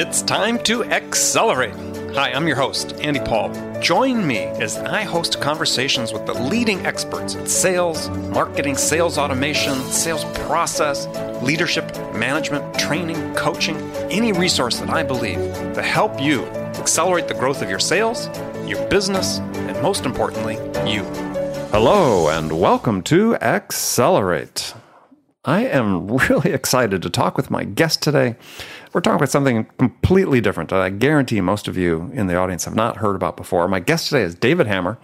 It's time to accelerate. Hi, I'm your host, Andy Paul. Join me as I host conversations with the leading experts in sales, marketing, sales automation, sales process, leadership, management, training, coaching, any resource that I believe to help you accelerate the growth of your sales, your business, and most importantly, you. Hello, and welcome to Accelerate. I am really excited to talk with my guest today. We're talking about something completely different that I guarantee most of you in the audience have not heard about before. My guest today is David Hammer.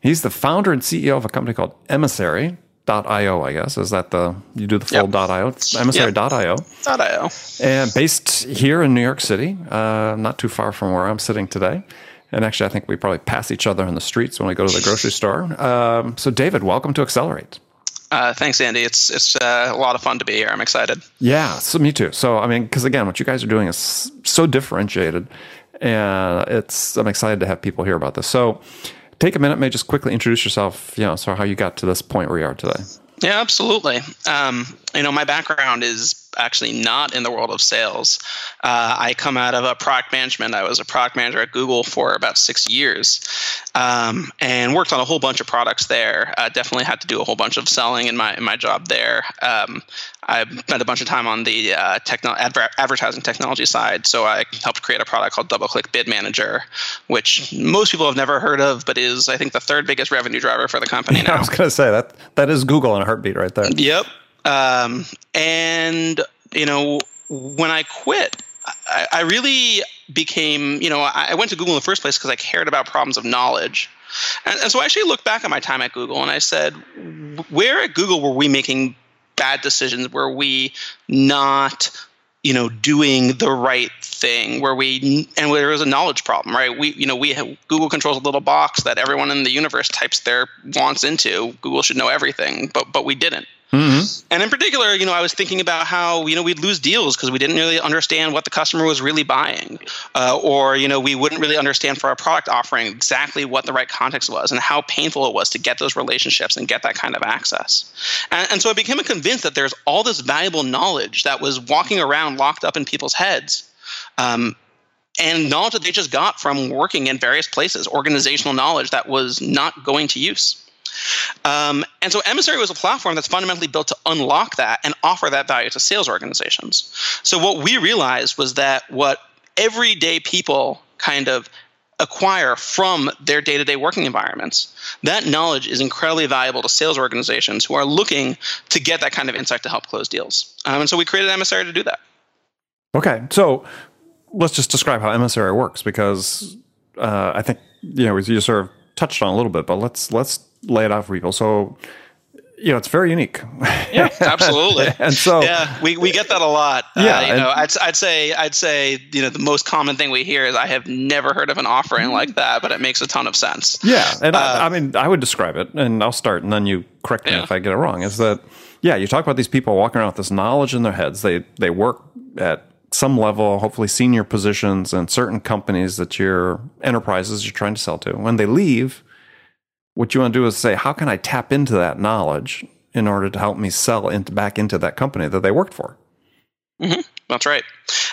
He's the founder and CEO of a company called Emissary. .io, I guess. Is that the you do the full yep. .io? Emissary.io. Yep. .io. And based here in New York City, uh, not too far from where I'm sitting today. And actually, I think we probably pass each other in the streets when we go to the grocery store. Um, so, David, welcome to Accelerate. Uh, thanks, Andy. It's it's uh, a lot of fun to be here. I'm excited. Yeah, so me too. So I mean, because again, what you guys are doing is so differentiated, and it's I'm excited to have people hear about this. So take a minute, may just quickly introduce yourself. You know, so how you got to this point where you are today. Yeah, absolutely. Um, you know, my background is actually not in the world of sales. Uh, I come out of a product management. I was a product manager at Google for about six years um, and worked on a whole bunch of products there. Uh, definitely had to do a whole bunch of selling in my in my job there. Um, I spent a bunch of time on the uh, techno- adver- advertising technology side. So I helped create a product called DoubleClick Bid Manager, which most people have never heard of, but is I think the third biggest revenue driver for the company now. I was going to say that that is Google in a heartbeat right there. Yep. Um, and you know, when I quit, I, I really became, you know, I, I went to Google in the first place because I cared about problems of knowledge. And, and so I actually looked back at my time at Google and I said, where at Google were we making bad decisions? Were we not you know doing the right thing where we and where there was a knowledge problem right we you know we have, google controls a little box that everyone in the universe types their wants into google should know everything but but we didn't Mm-hmm. And in particular, you know, I was thinking about how you know we'd lose deals because we didn't really understand what the customer was really buying, uh, or you know we wouldn't really understand for our product offering exactly what the right context was and how painful it was to get those relationships and get that kind of access. And, and so I became convinced that there's all this valuable knowledge that was walking around locked up in people's heads. Um, and knowledge that they just got from working in various places, organizational knowledge that was not going to use. Um, and so Emissary was a platform that's fundamentally built to unlock that and offer that value to sales organizations. So what we realized was that what everyday people kind of acquire from their day-to-day working environments that knowledge is incredibly valuable to sales organizations who are looking to get that kind of insight to help close deals um, and so we created emissary to do that okay so let's just describe how emissary works because uh, i think you know you sort of touched on a little bit but let's let's lay it out for people. So, you know, it's very unique. Yeah, absolutely. and so, yeah, we, we get that a lot. Uh, yeah, uh, you know, I'd, I'd say I'd say you know the most common thing we hear is I have never heard of an offering like that, but it makes a ton of sense. Yeah, and uh, I, I, mean, I would describe it, and I'll start, and then you correct me yeah. if I get it wrong. Is that yeah? You talk about these people walking around with this knowledge in their heads. They they work at some level, hopefully senior positions in certain companies that your enterprises you're trying to sell to. When they leave, what you want to do is say, how can I tap into that knowledge in order to help me sell into back into that company that they worked for? Mm-hmm. That's right.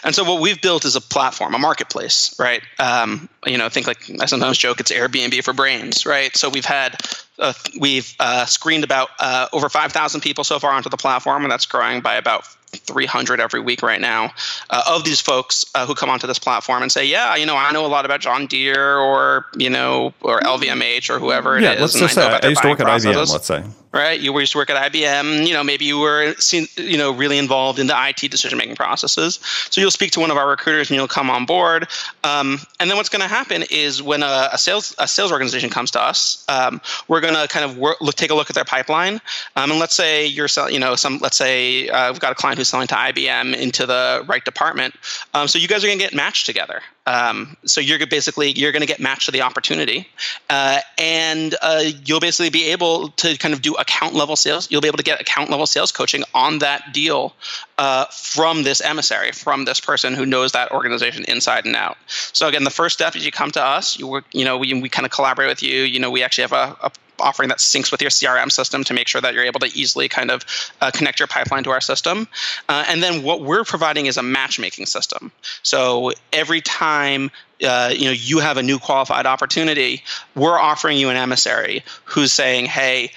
And so what we've built is a platform, a marketplace, right? Um, you know, think like I sometimes joke it's Airbnb for brains, right? So we've had uh, we've uh, screened about uh, over 5,000 people so far onto the platform, and that's growing by about 300 every week right now uh, of these folks uh, who come onto this platform and say, "Yeah, you know, I know a lot about John Deere or you know or LVMH or whoever it yeah, is." let's just say I used to work at IBM. Let's say right? You were used to work at IBM. You know, maybe you were, seen you know, really involved in the IT decision-making processes. So you'll speak to one of our recruiters and you'll come on board. Um, and then what's going to happen is when a, a, sales a sales organization comes to us, um, we're going to kind of work, look, take a look at their pipeline. Um, and let's say you're selling, you know, some. Let's say uh, we've got a client who's selling to IBM into the right department. Um, so you guys are going to get matched together. Um, so you're basically you're going to get matched to the opportunity, uh, and uh, you'll basically be able to kind of do account level sales. You'll be able to get account level sales coaching on that deal uh, from this emissary, from this person who knows that organization inside and out. So again, the first step is you come to us. You work, you know, we, we kind of collaborate with you. You know, we actually have a, a offering that syncs with your CRM system to make sure that you're able to easily kind of uh, connect your pipeline to our system. Uh, and then what we're providing is a matchmaking system. So every time uh, you know you have a new qualified opportunity, we're offering you an emissary who's saying, "Hey,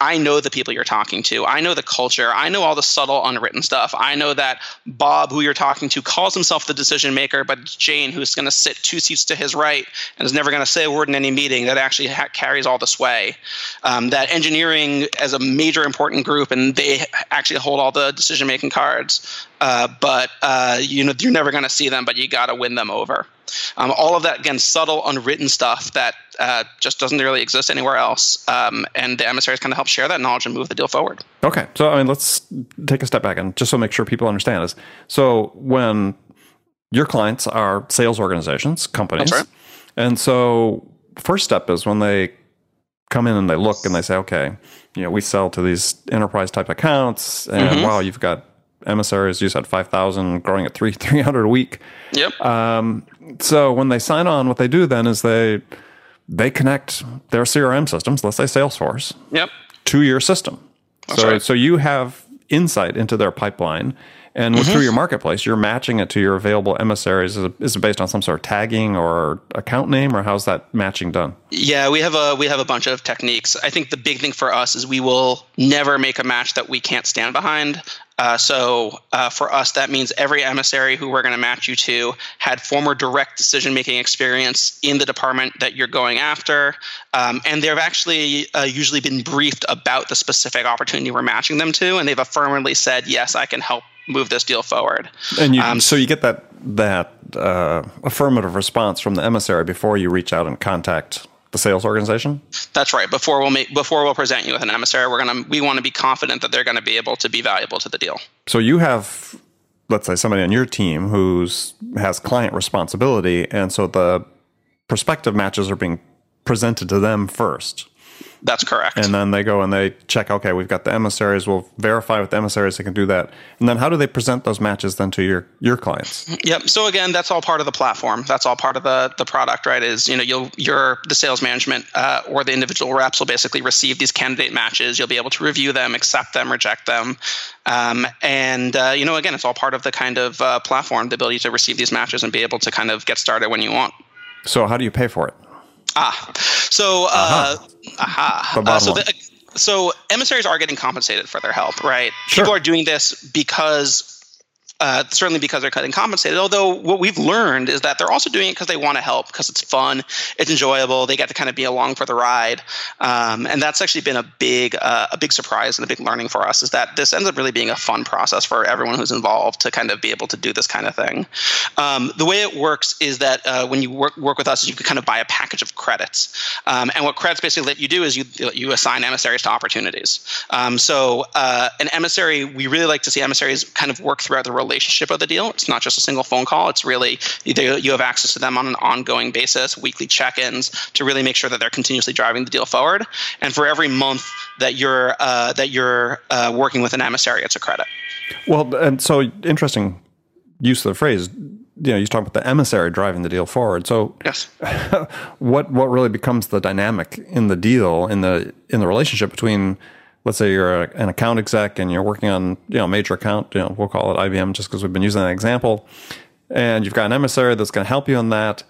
I know the people you're talking to. I know the culture. I know all the subtle unwritten stuff. I know that Bob, who you're talking to, calls himself the decision maker, but Jane, who's going to sit two seats to his right and is never going to say a word in any meeting, that actually ha- carries all the sway. Um, that engineering as a major important group, and they actually hold all the decision making cards. Uh, but uh, you know you're never going to see them, but you got to win them over. Um, all of that again, subtle, unwritten stuff that uh, just doesn't really exist anywhere else. Um, and the emissaries kind of help share that knowledge and move the deal forward. Okay, so I mean, let's take a step back and just so make sure people understand is so when your clients are sales organizations, companies, right. and so first step is when they come in and they look and they say, okay, you know, we sell to these enterprise type accounts, and mm-hmm. wow, you've got emissaries. You said five thousand, growing at three three hundred a week. Yep. Um, so when they sign on, what they do then is they they connect their CRM systems, let's say Salesforce, yep. to your system. That's so right. so you have insight into their pipeline. And mm-hmm. through your marketplace, you're matching it to your available emissaries. Is it, is it based on some sort of tagging or account name, or how's that matching done? Yeah, we have a we have a bunch of techniques. I think the big thing for us is we will never make a match that we can't stand behind. Uh, so uh, for us, that means every emissary who we're going to match you to had former direct decision making experience in the department that you're going after. Um, and they've actually uh, usually been briefed about the specific opportunity we're matching them to. And they've affirmatively said, yes, I can help move this deal forward. And you, um, so you get that that uh, affirmative response from the emissary before you reach out and contact the sales organization? That's right. Before we'll make before we'll present you with an emissary, we're gonna we want to be confident that they're going to be able to be valuable to the deal. So you have, let's say, somebody on your team who's has client responsibility, and so the prospective matches are being presented to them first. That's correct. And then they go and they check, okay, we've got the emissaries. We'll verify with the emissaries they can do that. And then how do they present those matches then to your your clients? Yep. So again, that's all part of the platform. That's all part of the the product, right? Is you know you'll your the sales management uh, or the individual reps will basically receive these candidate matches. You'll be able to review them, accept them, reject them, um, and uh, you know again, it's all part of the kind of uh, platform, the ability to receive these matches and be able to kind of get started when you want. So how do you pay for it? Ah, so uh, aha. Uh, so, the, so emissaries are getting compensated for their help, right? Sure. People are doing this because uh, certainly because they're getting compensated. Although what we've learned is that they're also doing it because they want to help, because it's fun, it's enjoyable, they get to kind of be along for the ride, um, and that's actually been a big uh, a big surprise and a big learning for us is that this ends up really being a fun process for everyone who's involved to kind of be able to do this kind of thing. Um, the way it works is that uh, when you work work with us, you can kind of buy a package of credits, um, and what credits basically let you do is you you assign emissaries to opportunities. Um, so uh, an emissary, we really like to see emissaries kind of work throughout the relationship of the deal. It's not just a single phone call. It's really either you have access to them on an ongoing basis, weekly check-ins to really make sure that they're continuously driving the deal forward. And for every month that you're uh, that you're uh, working with an emissary, it's a credit. Well, and so interesting use of the phrase. You know, you talk about the emissary driving the deal forward. So, yes, what what really becomes the dynamic in the deal in the in the relationship between let's say you're an account exec and you're working on you know a major account you know we'll call it IBM just because we've been using that example and you've got an emissary that's going to help you on that.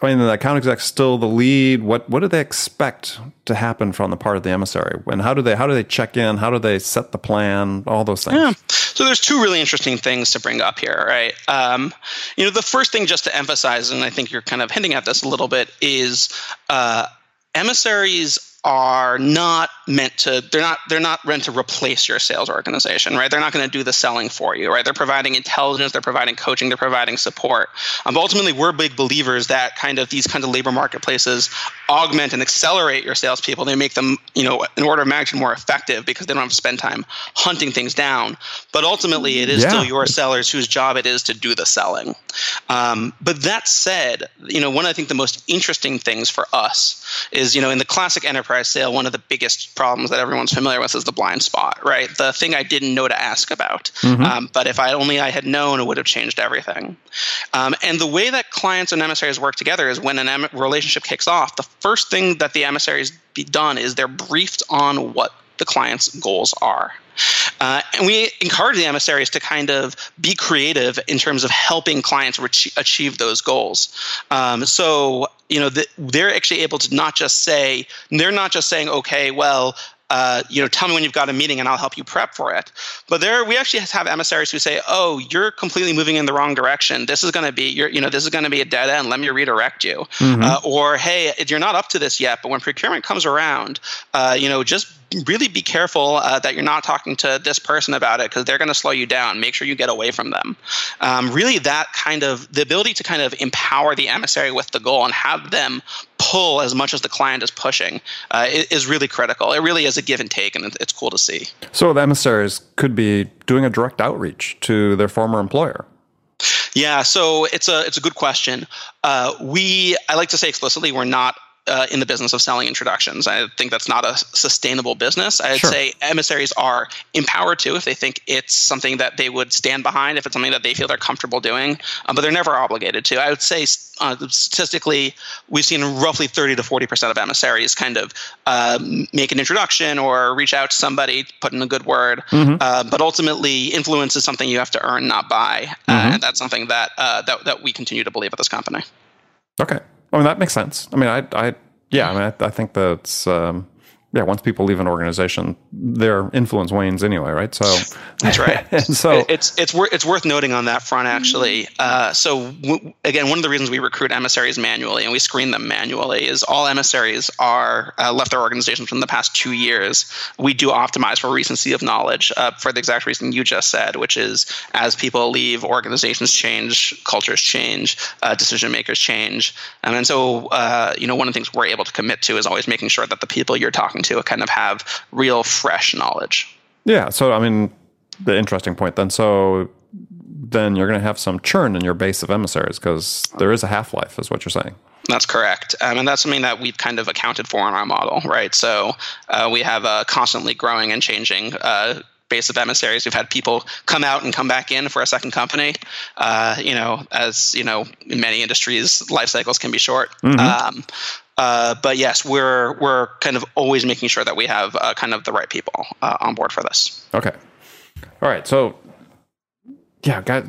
I mean the account exec's still the lead. What what do they expect to happen from the part of the emissary? And how do they how do they check in? How do they set the plan? All those things. Yeah. so there's two really interesting things to bring up here right? Um, you know the first thing just to emphasize and I think you're kind of hinting at this a little bit is uh, emissaries are not meant to they're not they're not meant to replace your sales organization right? They're not going to do the selling for you right? They're providing intelligence they're providing coaching they're providing support. Um, but ultimately we're big believers that kind of these kinds of labor marketplaces augment and accelerate your salespeople. They make them you know an order of magnitude more effective because they don't have to spend time hunting things down. But ultimately it is yeah. still your sellers whose job it is to do the selling. Um, but that said you know one of i think the most interesting things for us is you know in the classic enterprise enterprise sale, one of the biggest problems that everyone's familiar with is the blind spot, right? The thing I didn't know to ask about. Mm-hmm. Um, but if I only I had known, it would have changed everything. Um, and the way that clients and emissaries work together is when an em- relationship kicks off, the first thing that the emissaries be done is they're briefed on what the client's goals are. Uh, and we encourage the emissaries to kind of be creative in terms of helping clients re- achieve those goals. Um, so, you know, the, they're actually able to not just say, they're not just saying, okay, well, uh, you know, tell me when you've got a meeting and I'll help you prep for it. But there, we actually have emissaries who say, "Oh, you're completely moving in the wrong direction. This is going to be, you're, you know, this is going to be a dead end. Let me redirect you." Mm-hmm. Uh, or, "Hey, you're not up to this yet, but when procurement comes around, uh, you know, just really be careful uh, that you're not talking to this person about it because they're going to slow you down. Make sure you get away from them. Um, really, that kind of the ability to kind of empower the emissary with the goal and have them pull as much as the client is pushing uh, is really critical. It really is a give and take, and it's cool to see. So the emissaries could be doing a direct outreach to their former employer. Yeah, so it's a it's a good question. Uh, we I like to say explicitly we're not uh, in the business of selling introductions. I think that's not a sustainable business. I'd sure. say emissaries are empowered to if they think it's something that they would stand behind, if it's something that they feel they're comfortable doing, um, but they're never obligated to. I would say uh, statistically, we've seen roughly 30 to 40 percent of emissaries kind of uh, make an introduction or reach out to somebody, put in a good word. Mm-hmm. Uh, but ultimately, influence is something you have to earn, not buy, uh, mm-hmm. and that's something that uh, that that we continue to believe at this company. Okay. I mean, that makes sense. I mean, I, I, yeah, I mean, I, I think that's, um, yeah, once people leave an organization, their influence wanes anyway, right? So that's right. so it's it's worth it's worth noting on that front actually. Uh, so w- again, one of the reasons we recruit emissaries manually and we screen them manually is all emissaries are uh, left our organizations in the past two years. We do optimize for recency of knowledge uh, for the exact reason you just said, which is as people leave, organizations change, cultures change, uh, decision makers change, um, and so uh, you know one of the things we're able to commit to is always making sure that the people you're talking talking to kind of have real fresh knowledge. Yeah. So, I mean, the interesting point then. So, then you're going to have some churn in your base of emissaries because there is a half life, is what you're saying. That's correct. Um, and that's something that we've kind of accounted for in our model, right? So, uh, we have a constantly growing and changing uh, base of emissaries. We've had people come out and come back in for a second company. Uh, you know, as you know, in many industries, life cycles can be short. Mm-hmm. Um, uh, but yes, we're we're kind of always making sure that we have uh, kind of the right people uh, on board for this. Okay. All right. So, yeah, got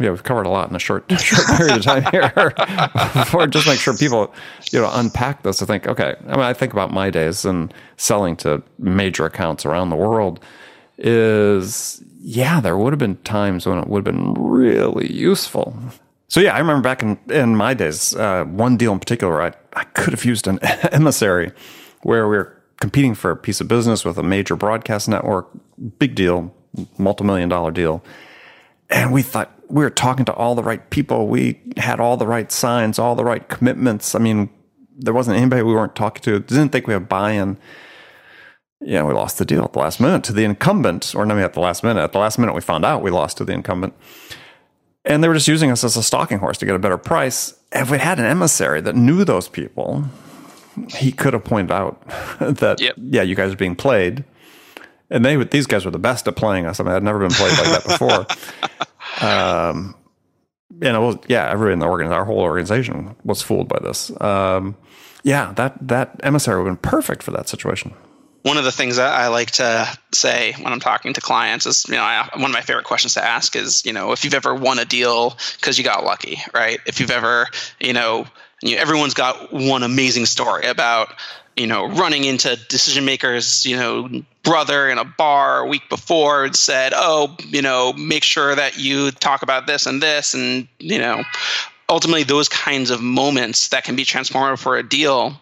yeah, we've covered a lot in a short short period of time here. Before just make sure people, you know, unpack this to think. Okay, I mean, I think about my days and selling to major accounts around the world. Is yeah, there would have been times when it would have been really useful so yeah, I remember back in, in my days, uh, one deal in particular, I, I could have used an emissary where we were competing for a piece of business with a major broadcast network, big deal, multi-million dollar deal. And we thought we were talking to all the right people. We had all the right signs, all the right commitments. I mean, there wasn't anybody we weren't talking to. Didn't think we had buy-in. Yeah, we lost the deal at the last minute to the incumbent, or not at the last minute. At the last minute, we found out we lost to the incumbent. And they were just using us as a stalking horse to get a better price. If we had an emissary that knew those people, he could have pointed out that, yep. yeah, you guys are being played. And they these guys were the best at playing us. I mean, I'd never been played like that before. um, and it was, yeah, everybody in the organ, our whole organization was fooled by this. Um, yeah, that, that emissary would have been perfect for that situation one of the things that I like to say when I'm talking to clients is, you know, I, one of my favorite questions to ask is, you know, if you've ever won a deal because you got lucky, right? If you've ever, you know, you know, everyone's got one amazing story about, you know, running into decision makers, you know, brother in a bar a week before and said, oh, you know, make sure that you talk about this and this, and you know, ultimately those kinds of moments that can be transformative for a deal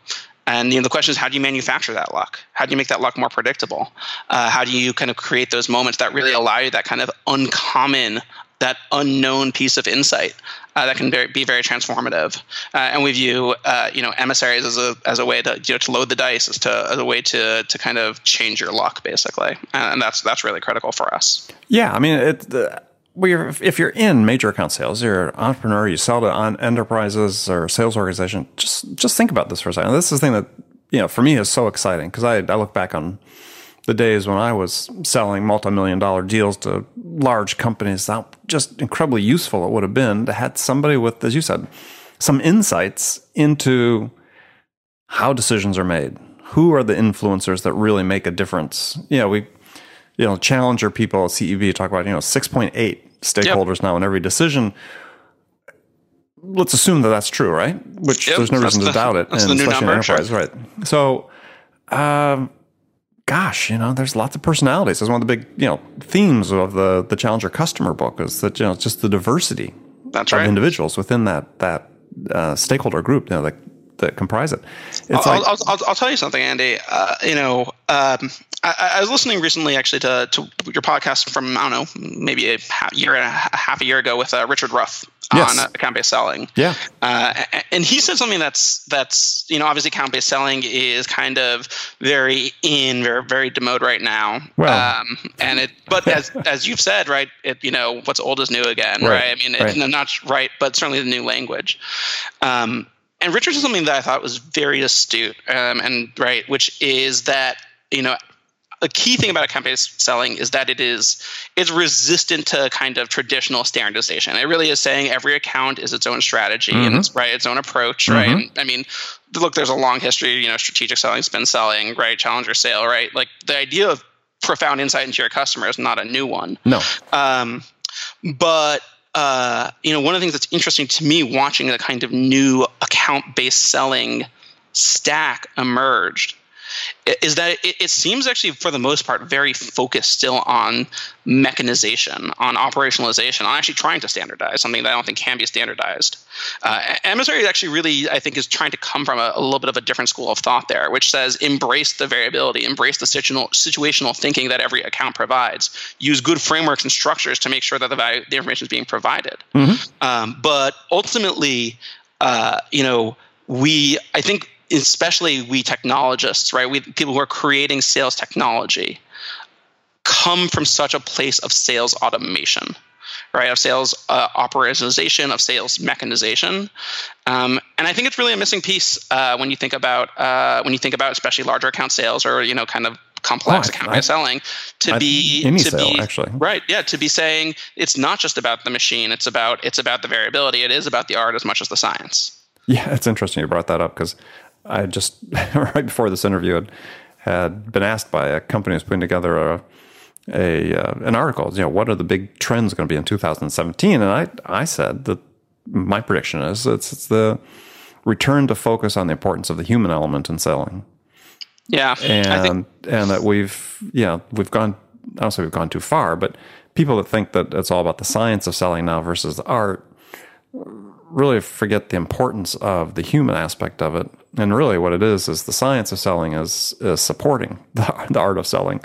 and you know, the question is, how do you manufacture that luck? How do you make that luck more predictable? Uh, how do you kind of create those moments that really allow you that kind of uncommon, that unknown piece of insight uh, that can be very transformative? Uh, and we view, uh, you know, emissaries as a as a way to you know to load the dice, as to as a way to to kind of change your luck, basically. And that's that's really critical for us. Yeah, I mean, it, well, if you're in major account sales, you're an entrepreneur, you sell to enterprises or sales organization, just just think about this for a second. This is the thing that you know, for me is so exciting because I, I look back on the days when I was selling multi-million dollar deals to large companies. How just incredibly useful it would have been to had somebody with, as you said, some insights into how decisions are made. Who are the influencers that really make a difference? You know, we, you know, challenger people at CEB talk about, you know, 6.8 stakeholders yep. now in every decision. Let's assume that that's true, right? Which yep, there's no reason the, to doubt it. And the new number, enterprise, sure. right? So, um, gosh, you know, there's lots of personalities. That's one of the big, you know, themes of the the Challenger customer book is that you know just the diversity That's of right. individuals within that that uh, stakeholder group, you know, that that comprise it. It's I'll, like, I'll, I'll, I'll, tell you something, Andy. Uh, you know, um, I, I, was listening recently actually to, to your podcast from I don't know maybe a year and a half a year ago with uh, Richard Ruff yes. on account based selling. Yeah, uh, and he said something that's that's you know obviously account based selling is kind of very in very very demode right now. Well, um, and it but as as you've said right, it you know what's old is new again, right? right? I mean, right. it, not right, but certainly the new language. Um, and Richard said something that I thought was very astute, um, and right, which is that you know a key thing about account-based selling is that it is it's resistant to kind of traditional standardization. It really is saying every account is its own strategy mm-hmm. and it's right its own approach, right? Mm-hmm. I mean, look, there's a long history, you know, strategic selling, spin selling, right? Challenger sale, right? Like the idea of profound insight into your customer is not a new one. No. Um, but uh, you know, one of the things that's interesting to me watching the kind of new account-based selling stack emerged is that it, it, seems actually for the most part very focused still on mechanization on operationalization on actually trying to standardize something that i don't think can be standardized. Uh, emissary actually really i think is trying to come from a, a, little bit of a different school of thought there which says embrace the variability embrace the situational, situational thinking that every account provides. Use good frameworks and structures to make sure that the value the information is being provided. Mm-hmm. um, but ultimately uh, you know we i think especially we technologists, right? We people who are creating sales technology come from such a place of sales automation, right? Of sales uh, operationalization, of sales mechanization, um, and I think it's really a missing piece uh, when you think about uh, when you think about especially larger account sales or you know kind of complex oh, account selling to I, be to sale, be actually right yeah to be saying it's not just about the machine it's about it's about the variability it is about the art as much as the science yeah it's interesting you brought that up because I just right before this interview had, had been asked by a company who's putting together a a uh, an article. You know, what are the big trends going to be in 2017? And I I said that my prediction is it's, it's the return to focus on the importance of the human element in selling. Yeah, and think- and that we've yeah we've gone. I don't say we've gone too far, but people that think that it's all about the science of selling now versus the art really forget the importance of the human aspect of it. And really, what it is is the science of selling is is supporting the, the art of selling.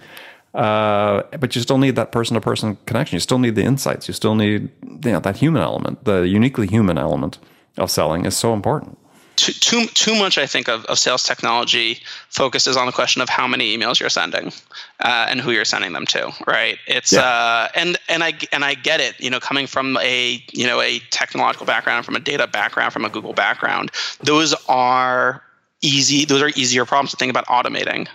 Uh, but you still need that person to person connection. You still need the insights. You still need you know, that human element. The uniquely human element of selling is so important too, too, too much, I think, of, of sales technology focuses on the question of how many emails you're sending uh, and who you're sending them to, right? It's yeah. uh, and and I and I get it, you know, coming from a you know a technological background, from a data background, from a Google background, those are easy. Those are easier problems to think about automating.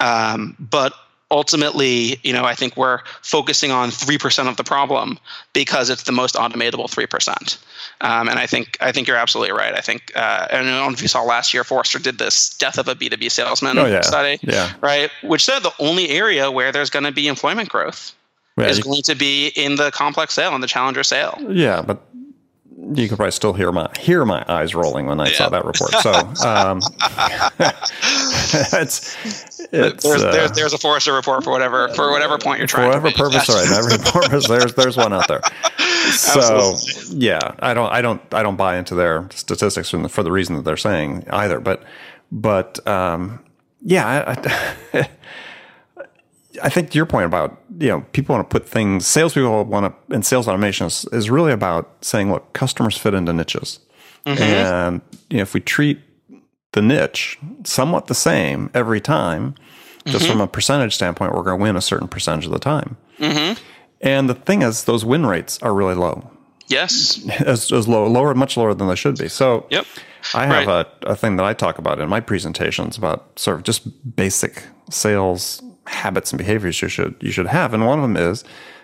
Um, but ultimately, you know, I think we're focusing on 3% of the problem because it's the most automatable 3%. Um, and I think I think you're absolutely right. I think uh, I don't know if you saw last year, Forrester did this death of a B2B salesman oh, yeah. study, yeah. right? Which said the only area where there's going to be employment growth yeah, is you, going to be in the complex sale and the challenger sale. Yeah, but you could probably still hear my hear my eyes rolling when I yeah. saw that report. So um, it's, it's there's, uh, there's, there's a Forrester report for whatever for whatever point you're trying. For whatever purpose, right? Every purpose, there's there's one out there. So Absolutely. yeah, I don't I don't I don't buy into their statistics the, for the reason that they're saying either. But but um, yeah, I, I think your point about you know people want to put things salespeople want to and sales automation is, is really about saying look customers fit into niches mm-hmm. and you know if we treat the niche somewhat the same every time just mm-hmm. from a percentage standpoint we're going to win a certain percentage of the time mm-hmm. and the thing is those win rates are really low Yes. As, as low, lower, much lower than they should be. So Yep. I have Right. a, a thing that I talk about in my presentations about sort of just basic sales habits and behaviors you should you should have, and one of them is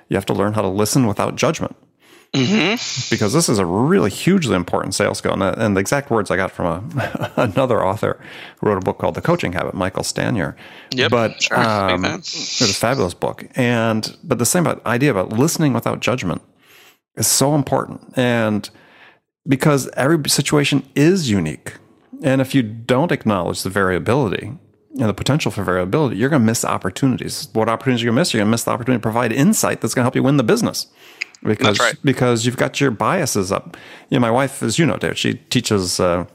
you have to learn how to listen without judgment. Because this is a really hugely important sales skill, and, and the exact words I got from a, another author who wrote a book called The Coaching Habit, Michael Stanier. Yep, but sure. Um, fan. it was a fabulous book, and but the same about idea about listening without judgment is so important, and because every situation is unique. And if you don't acknowledge the variability and the potential for variability, you're going to miss opportunities. What opportunities you're going to miss? You're going to miss the opportunity to provide insight that's going to help you win the business. Because, right. because you've got your biases up. You know, my wife, as you know, Dave, she teaches uh,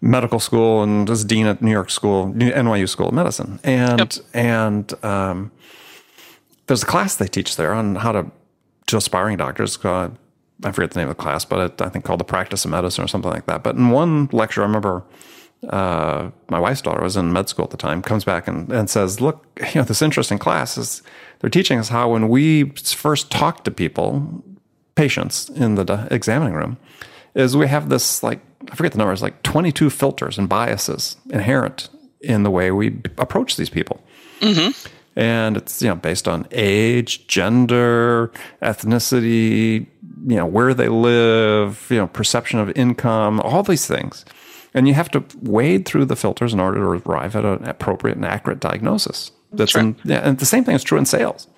medical school and is dean at New York School, NYU School of Medicine. And, and, um, there's a class they teach there on how to to aspiring doctors. Uh, I forget the name of the class, but it, I think called the practice of medicine or something like that. But in one lecture, I remember uh, my wife's daughter was in med school at the time. Comes back and, and says, "Look, you know, this interesting class is they're teaching us how when we first talk to people, patients in the examining room, is we have this like I forget the numbers, like 22 filters and biases inherent in the way we approach these people." and it's you know based on age, gender, ethnicity, you know where they live, you know perception of income, all these things, and you have to wade through the filters in order to arrive at an appropriate and accurate diagnosis. That's in, yeah, and the same thing is true in sales.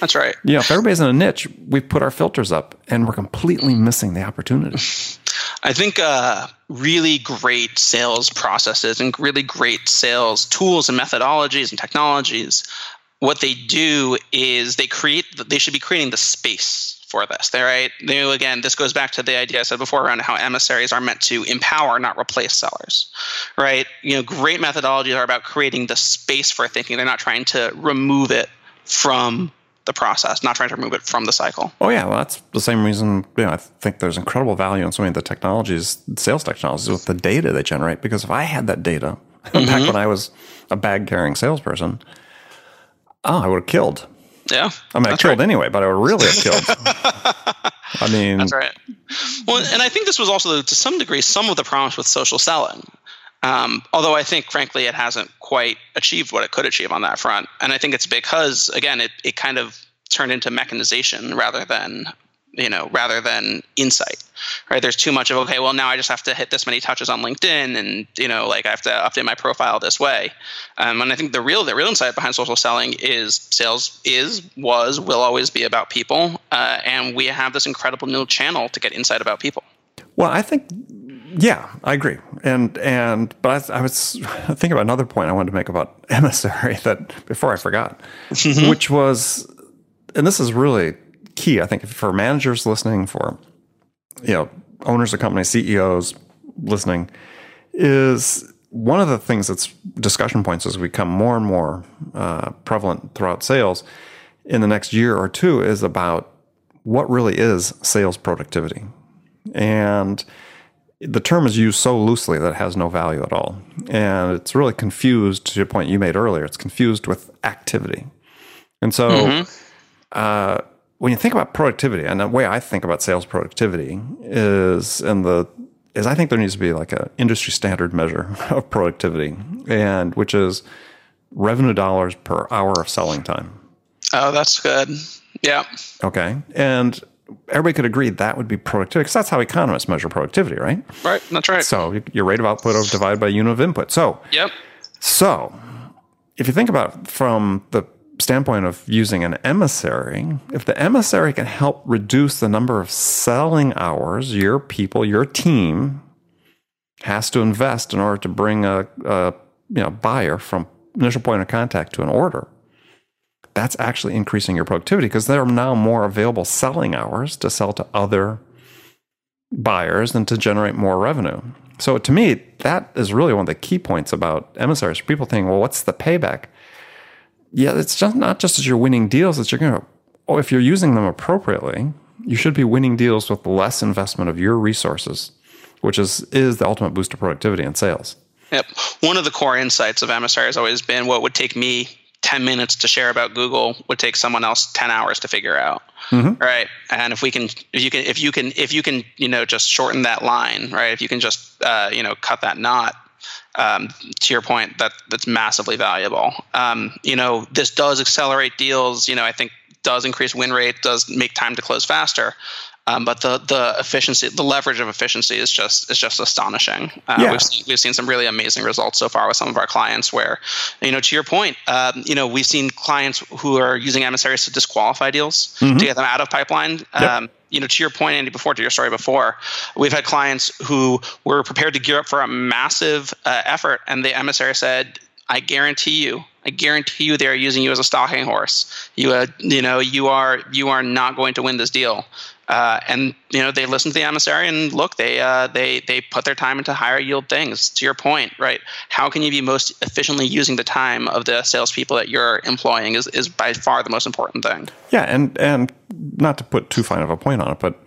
That's right. You know, if everybody's in a niche, we've put our filters up, and we're completely missing the opportunity. I think uh, really great sales processes and really great sales tools and methodologies and technologies, what they do is they create, they should be creating the space for this. They're right. They, again, this goes back to the idea I said before around how emissaries are meant to empower, not replace sellers, right? You know, great methodologies are about creating the space for thinking. They're not trying to remove it from the process, not trying to remove it from the cycle. Oh yeah, well, that's the same reason. You know, I think there's incredible value in so many of the technologies, sales technologies, with the data they generate. Because if I had that data back mm-hmm. when I was a bag carrying salesperson, oh, I would have killed. Yeah, I mean, I killed right. anyway, but I would really have killed. I mean, That's right. Well, and I think this was also, to some degree, some of the promise with social selling. Um, although I think, frankly, it hasn't quite achieved what it could achieve on that front. And I think it's because, again, it, it kind of turned into mechanization rather than, you know, rather than insight. Right? There's too much of okay. Well, now I just have to hit this many touches on LinkedIn, and you know, like I have to update my profile this way. Um, and I think the real the real insight behind social selling is sales is was will always be about people, uh, and we have this incredible new channel to get insight about people. Well, I think, yeah, I agree. And and but I, I was thinking about another point I wanted to make about emissary that before I forgot, which was, and this is really key. I think for managers listening, for you know owners of companies, CEOs listening, is one of the things that's discussion points as we become more and more uh, prevalent throughout sales in the next year or two is about what really is sales productivity. And the term is used so loosely that it has no value at all. And it's really confused to your point you made earlier. It's confused with activity. And so uh, when you think about productivity, and the way I think about sales productivity is in the is I think there needs to be like an industry standard measure of productivity, and which is revenue dollars per hour of selling time. Oh, that's good. Yeah. Okay. And everybody could agree that would be productivity because that's how economists measure productivity, right? Right. That's right. So your rate of output of divided by unit of input. So, yep. so if you think about it from the standpoint of using an emissary, if the emissary can help reduce the number of selling hours your people, your team has to invest in order to bring a, a you know buyer from initial point of contact to an order, that's actually increasing your productivity because there are now more available selling hours to sell to other buyers and to generate more revenue. So to me, that is really one of the key points about emissaries. People think, well, what's the payback? Yeah, it's just not just as you're winning deals, that you're going to, oh, if you're using them appropriately, you should be winning deals with less investment of your resources, which is is the ultimate boost to productivity and sales. Yep. One of the core insights of emissary has always been what would take me 10 minutes to share about Google would take someone else 10 hours to figure out. Mm-hmm. Right. And if we can, if you can, if you can, if you can, you know, just shorten that line, right? If you can just, uh, you know, cut that knot, um, to your point, that that's massively valuable. Um, you know, this does accelerate deals. You know, I think does increase win rate, does make time to close faster. Um, but the the efficiency, the leverage of efficiency is just is just astonishing. Uh, yeah. we've, seen, we've seen some really amazing results so far with some of our clients. Where, you know, to your point, um, you know, we've seen clients who are using emissaries to disqualify deals mm-hmm. to get them out of pipeline. Yep. Um, you know, to your point, Andy, before to your story before, we've had clients who were prepared to gear up for a massive uh, effort, and the emissary said, "I guarantee you, I guarantee you, they are using you as a stalking horse. You, uh, you know, you are you are not going to win this deal." Uh, and you know they listen to the emissary and look they uh, they they put their time into higher yield things. To your point right how can you be most efficiently using the time of the salespeople that you're employing is, is by far the most important thing. Yeah and and not to put too fine of a point on it but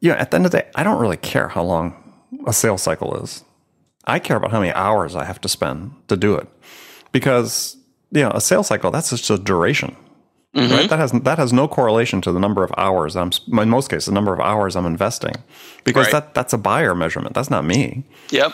yeah at the end of the day I don't really care how long a sales cycle is. I care about how many hours I have to spend to do it. Because you know a sales cycle that's just a duration Mm-hmm. Right? That has that has no correlation to the number of hours I'm in most cases the number of hours I'm investing because right. that that's a buyer measurement. That's not me. Yep.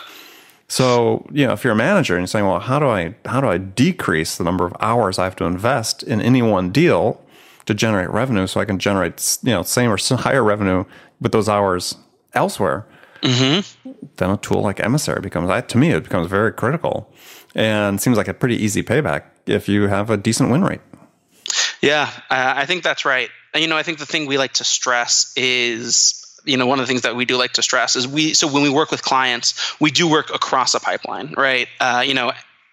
So, you know, if you're a manager and you're saying, well, how do I how do I decrease the number of hours I have to invest in any one deal to generate revenue so I can generate, you know, same or higher revenue with those hours elsewhere? Mm-hmm. Then a tool like Emissary becomes, to me, it becomes very critical and seems like a pretty easy payback if you have a decent win rate. Yeah, uh, I think that's right. You know, I think the thing we like to stress is you know one of the things that we do like to stress is we so when we work with clients we do work across a pipeline right? Uh, you know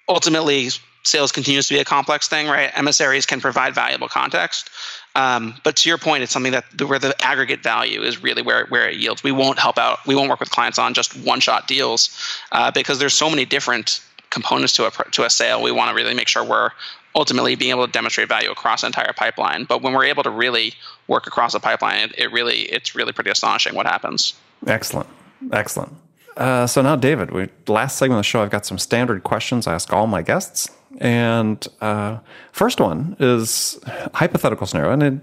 ultimately sales continues to be a complex thing right? Emissaries can provide valuable context. Um, but to your point it's something that where the aggregate value is really where, where it yields. We won't help out we won't work with clients on just one shot deals uh, because there's so many different components to a to a sale. We want to really make sure we're ultimately being able to demonstrate value across the entire pipeline. But when we're able to really work across the pipeline, it, it really it's really pretty astonishing what happens. Excellent, excellent. Uh, so now, David, we last segment of the show. I've got some standard questions I ask all my guests, and uh, first one is hypothetical scenario, and it,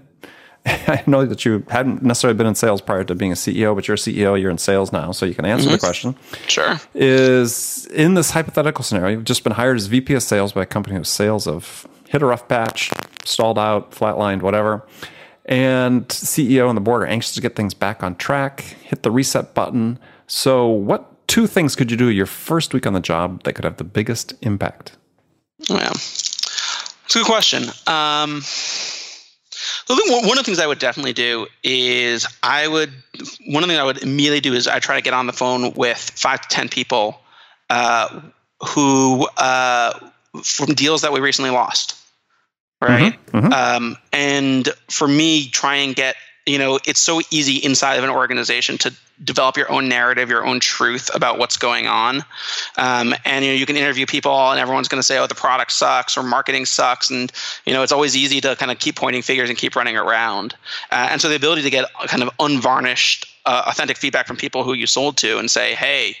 I know that you hadn't necessarily been in sales prior to being a CEO, but you're a CEO, you're in sales now, so you can answer mm-hmm. the question. Sure. Is in this hypothetical scenario, you've just been hired as VP of sales by a company whose sales have hit a rough patch, stalled out, flatlined, whatever. And CEO and the board are anxious to get things back on track, hit the reset button. So, what two things could you do your first week on the job that could have the biggest impact? Yeah, it's a good question. Um, one of the things I would definitely do is I would one of the things I would immediately do is I try to get on the phone with five to ten people uh, who uh, from deals that we recently lost, right? Mm-hmm, mm-hmm. Um, and for me, try and get you know it's so easy inside of an organization to develop your own narrative, your own truth about what's going on. Um, and you know, you can interview people, and everyone's going to say, "Oh, the product sucks" or "marketing sucks," and you know, it's always easy to kind of keep pointing fingers and keep running around. Uh, and so, the ability to get kind of unvarnished, uh, authentic feedback from people who you sold to, and say, "Hey,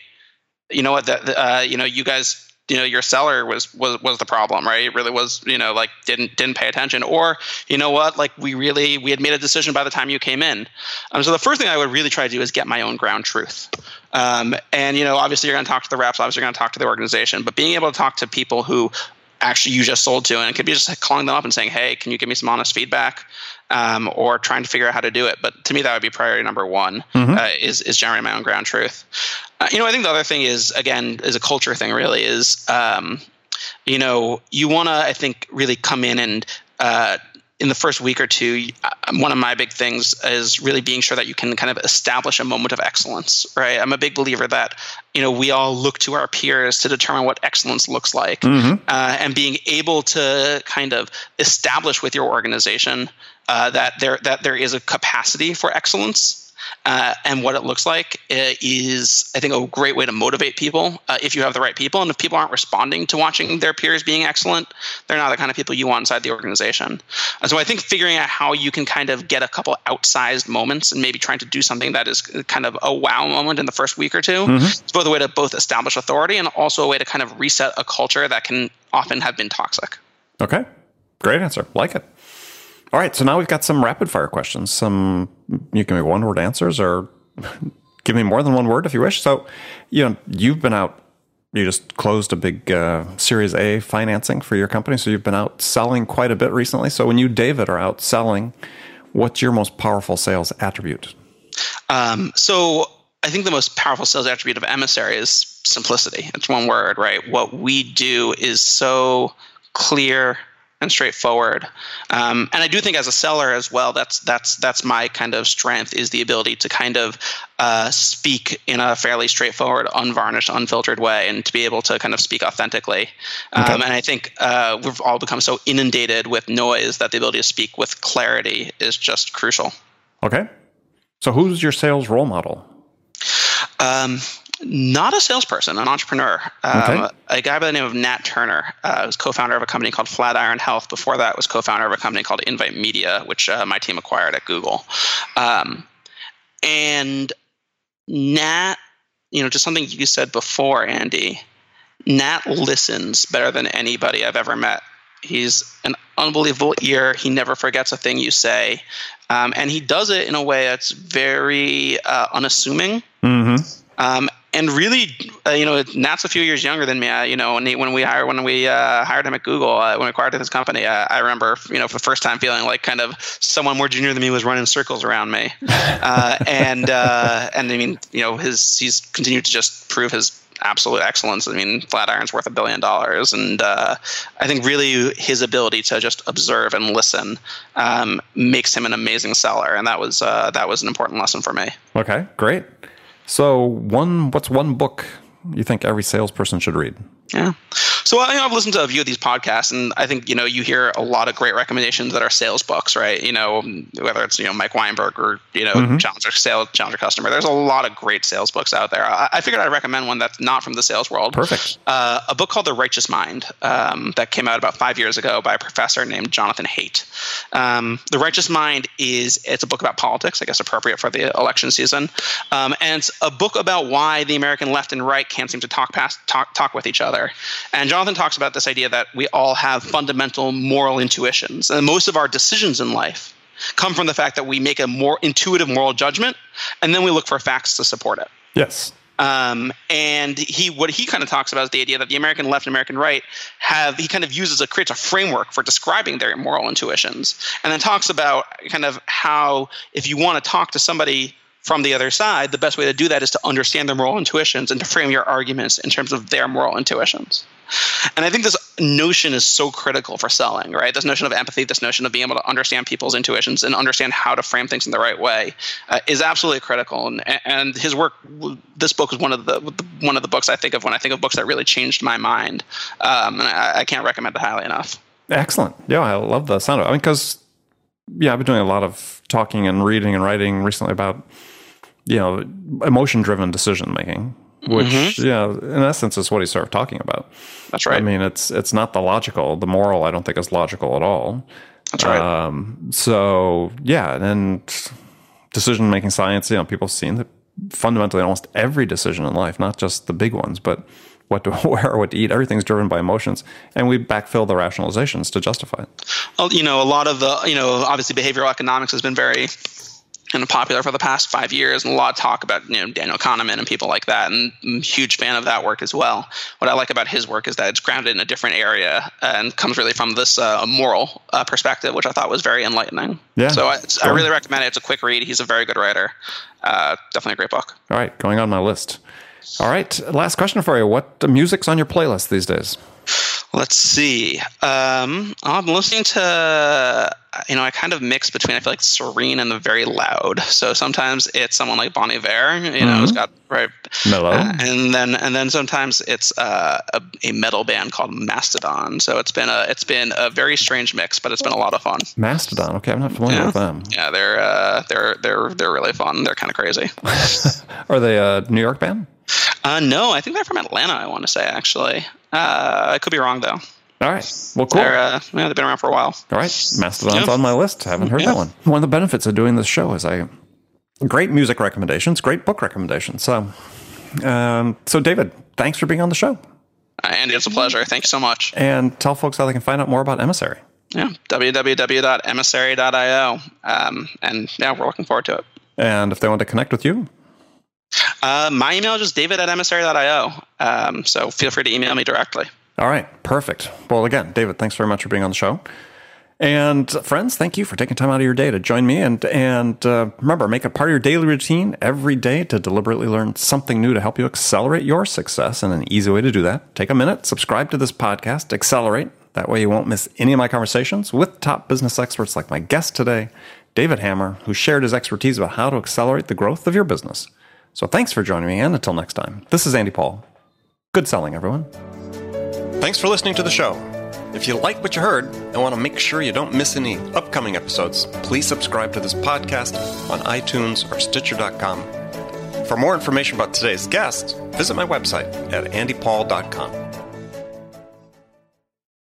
you know what? The, the, uh, you know, you guys you know your seller was was was the problem right? It really was you know like didn't didn't pay attention. Or you know what? Like we really we had made a decision by the time you came in. Um, so the first thing i would really try to do is get my own ground truth. Um, and you know obviously you're going to talk to the reps obviously you're going to talk to the organization but being able to talk to people who actually you just sold to and it could be just calling them up and saying hey can you give me some honest feedback um, or trying to figure out how to do it but to me that would be priority number one mm-hmm. uh, is is generating my own ground truth uh, you know, I think the other thing is again is a culture thing. Really, is um, you know you want to I think really come in and uh, in the first week or two, uh, one of my big things is really being sure that you can kind of establish a moment of excellence, right? I'm a big believer that you know we all look to our peers to determine what excellence looks like, mm-hmm. uh, and being able to kind of establish with your organization uh, that there that there is a capacity for excellence uh, and what it looks like uh, is, I think, a great way to motivate people uh, if you have the right people. And if people aren't responding to watching their peers being excellent, they're not the kind of people you want inside the organization. And so I think figuring out how you can kind of get a couple outsized moments and maybe trying to do something that is kind of a wow moment in the first week or 2 mm-hmm. It's both a way to both establish authority and also a way to kind of reset a culture that can often have been toxic. Okay. Great answer. Like it. All right. So now we've got some rapid fire questions. Some you can make one word answers or give me more than one word if you wish. So, you know, you've been out. You just closed a big uh, Series A financing for your company, so you've been out selling quite a bit recently. So, when you, David, are out selling, what's your most powerful sales attribute? Um, so, I think the most powerful sales attribute of Emissary is simplicity. It's one word, right? What we do is so clear and straightforward. Um, and I do think as a seller as well, that's that's that's my kind of strength is the ability to kind of uh, speak in a fairly straightforward, unvarnished, unfiltered way, and to be able to kind of speak authentically. Okay. Um, and I think uh, we've all become so inundated with noise that the ability to speak with clarity is just crucial. Okay. So who's your sales role model? Um, not a salesperson, an entrepreneur. Um, okay. A guy by the name of Nat Turner uh, was co-founder of a company called Flatiron Health. Before that, was co-founder of a company called Invite Media, which uh, my team acquired at Google. Um, and Nat, you know, just something you said before, Andy. Nat listens better than anybody I've ever met. He's an unbelievable ear. He never forgets a thing you say, um, and he does it in a way that's very uh, unassuming. Mm-hmm. Um, and really, uh, you know, Nat's a few years younger than me. Uh, you know, when, he, when we hired when we uh, hired him at Google, uh, when we acquired his company, uh, I remember, you know, for the first time feeling like kind of someone more junior than me was running circles around me. Uh, and and I mean, you know, his he's continued to just prove his absolute excellence. I mean, Flatiron's worth a billion dollars, and uh, I think really his ability to just observe and listen um, makes him an amazing seller, and that was uh, that was an important lesson for me. Okay, great. So, one what's one book you think every salesperson should read? Yeah. So I, have listened to a few of these podcasts, and I think you know you hear a lot of great recommendations that are sales books, right? You know, whether it's you know Mike Weinberg or you know mm-hmm. Challenger Sales Challenger Customer. There's a lot of great sales books out there. I, I figured I'd recommend one that's not from the sales world. Perfect. Uh, a book called The Righteous Mind um, that came out about five years ago by a professor named Jonathan Haidt. Um, the Righteous Mind is it's a book about politics, I guess appropriate for the election season, um, and it's a book about why the American left and right can't seem to talk past talk talk with each other. And Jonathan talks about this idea that we all have fundamental moral intuitions, and most of our decisions in life come from the fact that we make a more intuitive moral judgment, and then we look for facts to support it. Yes. Um, and he what he kind of talks about is the idea that the American left and American right have he kind of uses a creates a framework for describing their moral intuitions, and then talks about kind of how if you want to talk to somebody from the other side, the best way to do that is to understand their moral intuitions and to frame your arguments in terms of their moral intuitions. And I think this notion is so critical for selling, right? This notion of empathy, this notion of being able to understand people's intuitions and understand how to frame things in the right way uh, is absolutely critical. And, and his work, this book is one of the one of the books I think of when I think of books that really changed my mind. Um, and I, I, can't recommend it highly enough. Excellent. Yeah, I love the sound of it. I mean, because yeah, I've been doing a lot of talking and reading and writing recently about you know, emotion driven decision making, which mm-hmm. yeah, in essence is what he's sort of talking about. That's right. I mean, it's it's not the logical, the moral. I don't think is logical at all. That's right. Um, so yeah, and decision making science. You know, people have seen that fundamentally almost every decision in life, not just the big ones, but what to wear, what to eat. Everything's driven by emotions, and we backfill the rationalizations to justify it. Well, you know, a lot of the, you know, obviously behavioral economics has been very and popular for the past five years, and a lot of talk about you know Daniel Kahneman and people like that, and I'm a huge fan of that work as well. What I like about his work is that it's grounded in a different area and comes really from this uh, moral uh, perspective, which I thought was very enlightening. Yeah, so I, I, really recommend it. It's a quick read. He's a very good writer. Uh, definitely a great book. All right, going on my list. All right, last question for you. What music's on your playlist these days? Let's see. Um, I'm listening to, you know, I kind of mix between, I feel like serene and the very loud. So sometimes it's someone like Bon Iver, you know, mm-hmm. who's got right mellow, uh, and then and then sometimes it's uh, a, a, metal band called Mastodon. So it's been a it's been a very strange mix, but it's been a lot of fun. Mastodon, okay, I'm not familiar yeah. with them. Yeah, they're uh, they're they're they're really fun. They're kind of crazy. Are they a New York band? Uh, no, I think they're from Atlanta. I want to say actually. Uh, I could be wrong though. All right. Well, cool. Uh, yeah, they've been around for a while. All right. Mastodon's yeah. on my list. Haven't heard yeah. that one. One of the benefits of doing this show is I great music recommendations, great book recommendations. So, um, so David, thanks for being on the show. Uh, Andy, it's a pleasure. Thank you so much. And tell folks how they can find out more about Emissary. Yeah, www.emissary.io. Um, and yeah, we're looking forward to it. And if they want to connect with you, uh, my email is just david at emissary.io. Um, so feel free to email me directly. All right, perfect. Well, again, David, thanks very much for being on the show. And friends, thank you for taking time out of your day to join me. And and uh, remember, make it part of your daily routine every day to deliberately learn something new to help you accelerate your success. And an easy way to do that: take a minute, subscribe to this podcast, accelerate. That way, you won't miss any of my conversations with top business experts like my guest today, David Hammer, who shared his expertise about how to accelerate the growth of your business. So, thanks for joining me, and until next time, this is Andy Paul. Good selling, everyone. Thanks for listening to the show. If you like what you heard and want to make sure you don't miss any upcoming episodes, please subscribe to this podcast on iTunes or Stitcher.com. For more information about today's guest, visit my website at andypaul.com.